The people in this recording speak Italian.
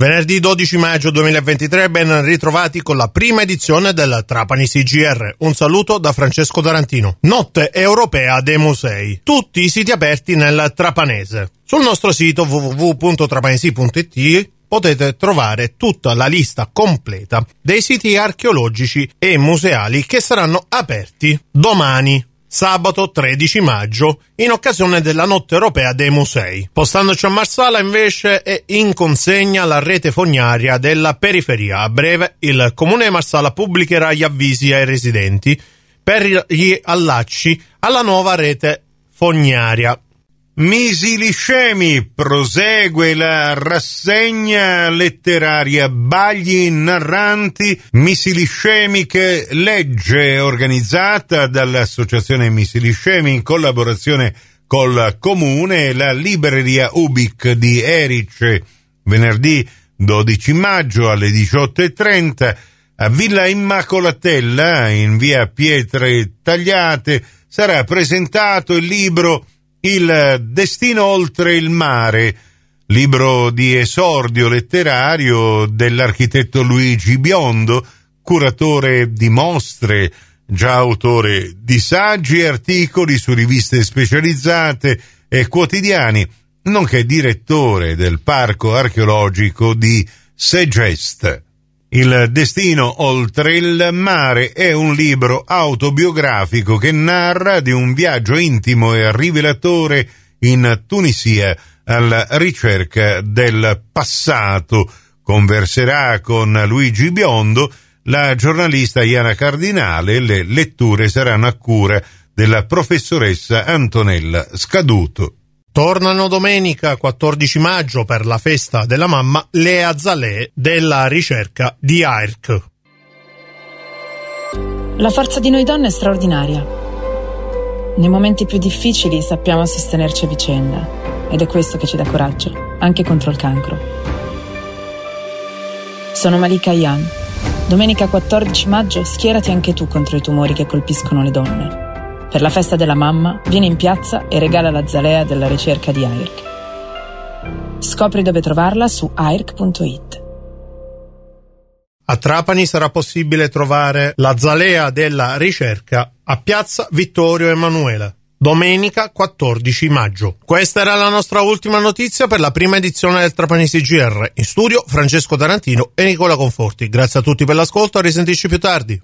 Venerdì 12 maggio 2023 ben ritrovati con la prima edizione del Trapani CGR. Un saluto da Francesco Tarantino. Notte europea dei musei. Tutti i siti aperti nel Trapanese. Sul nostro sito www.trapanesi.it potete trovare tutta la lista completa dei siti archeologici e museali che saranno aperti domani sabato 13 maggio, in occasione della Notte Europea dei Musei. Postandoci a Marsala invece è in consegna la rete fognaria della periferia. A breve il Comune di Marsala pubblicherà gli avvisi ai residenti per gli allacci alla nuova rete fognaria Misili scemi prosegue la rassegna letteraria Bagli narranti Misili scemi che legge organizzata dall'associazione Misili scemi in collaborazione col comune e la libreria Ubic di Erice. Venerdì 12 maggio alle 18.30 a Villa Immacolatella in via Pietre Tagliate sarà presentato il libro il destino oltre il mare, libro di esordio letterario dell'architetto Luigi Biondo, curatore di mostre, già autore di saggi e articoli su riviste specializzate e quotidiani, nonché direttore del parco archeologico di Segest. Il destino oltre il mare è un libro autobiografico che narra di un viaggio intimo e rivelatore in Tunisia alla ricerca del passato. Converserà con Luigi Biondo la giornalista Iana Cardinale. Le letture saranno a cura della professoressa Antonella Scaduto. Tornano domenica 14 maggio per la festa della mamma le azalee della ricerca di AIRC. La forza di noi donne è straordinaria. Nei momenti più difficili sappiamo sostenerci a vicenda ed è questo che ci dà coraggio, anche contro il cancro. Sono Malika Ayan. Domenica 14 maggio schierati anche tu contro i tumori che colpiscono le donne. Per la festa della mamma, vieni in piazza e regala la zalea della ricerca di AIRC. Scopri dove trovarla su AIRC.it. A Trapani sarà possibile trovare la zalea della ricerca a piazza Vittorio Emanuele. Domenica 14 maggio. Questa era la nostra ultima notizia per la prima edizione del Trapani CGR. In studio Francesco Tarantino e Nicola Conforti. Grazie a tutti per l'ascolto, a risentirci più tardi.